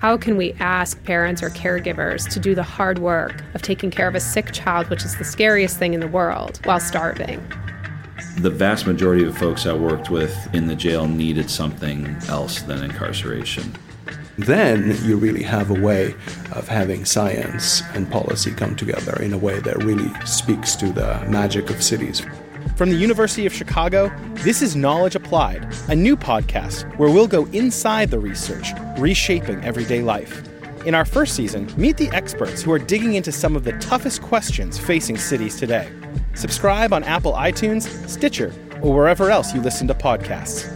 How can we ask parents or caregivers to do the hard work of taking care of a sick child, which is the scariest thing in the world, while starving? The vast majority of folks I worked with in the jail needed something else than incarceration. Then you really have a way of having science and policy come together in a way that really speaks to the magic of cities. From the University of Chicago, this is Knowledge Applied, a new podcast where we'll go inside the research, reshaping everyday life. In our first season, meet the experts who are digging into some of the toughest questions facing cities today. Subscribe on Apple iTunes, Stitcher, or wherever else you listen to podcasts.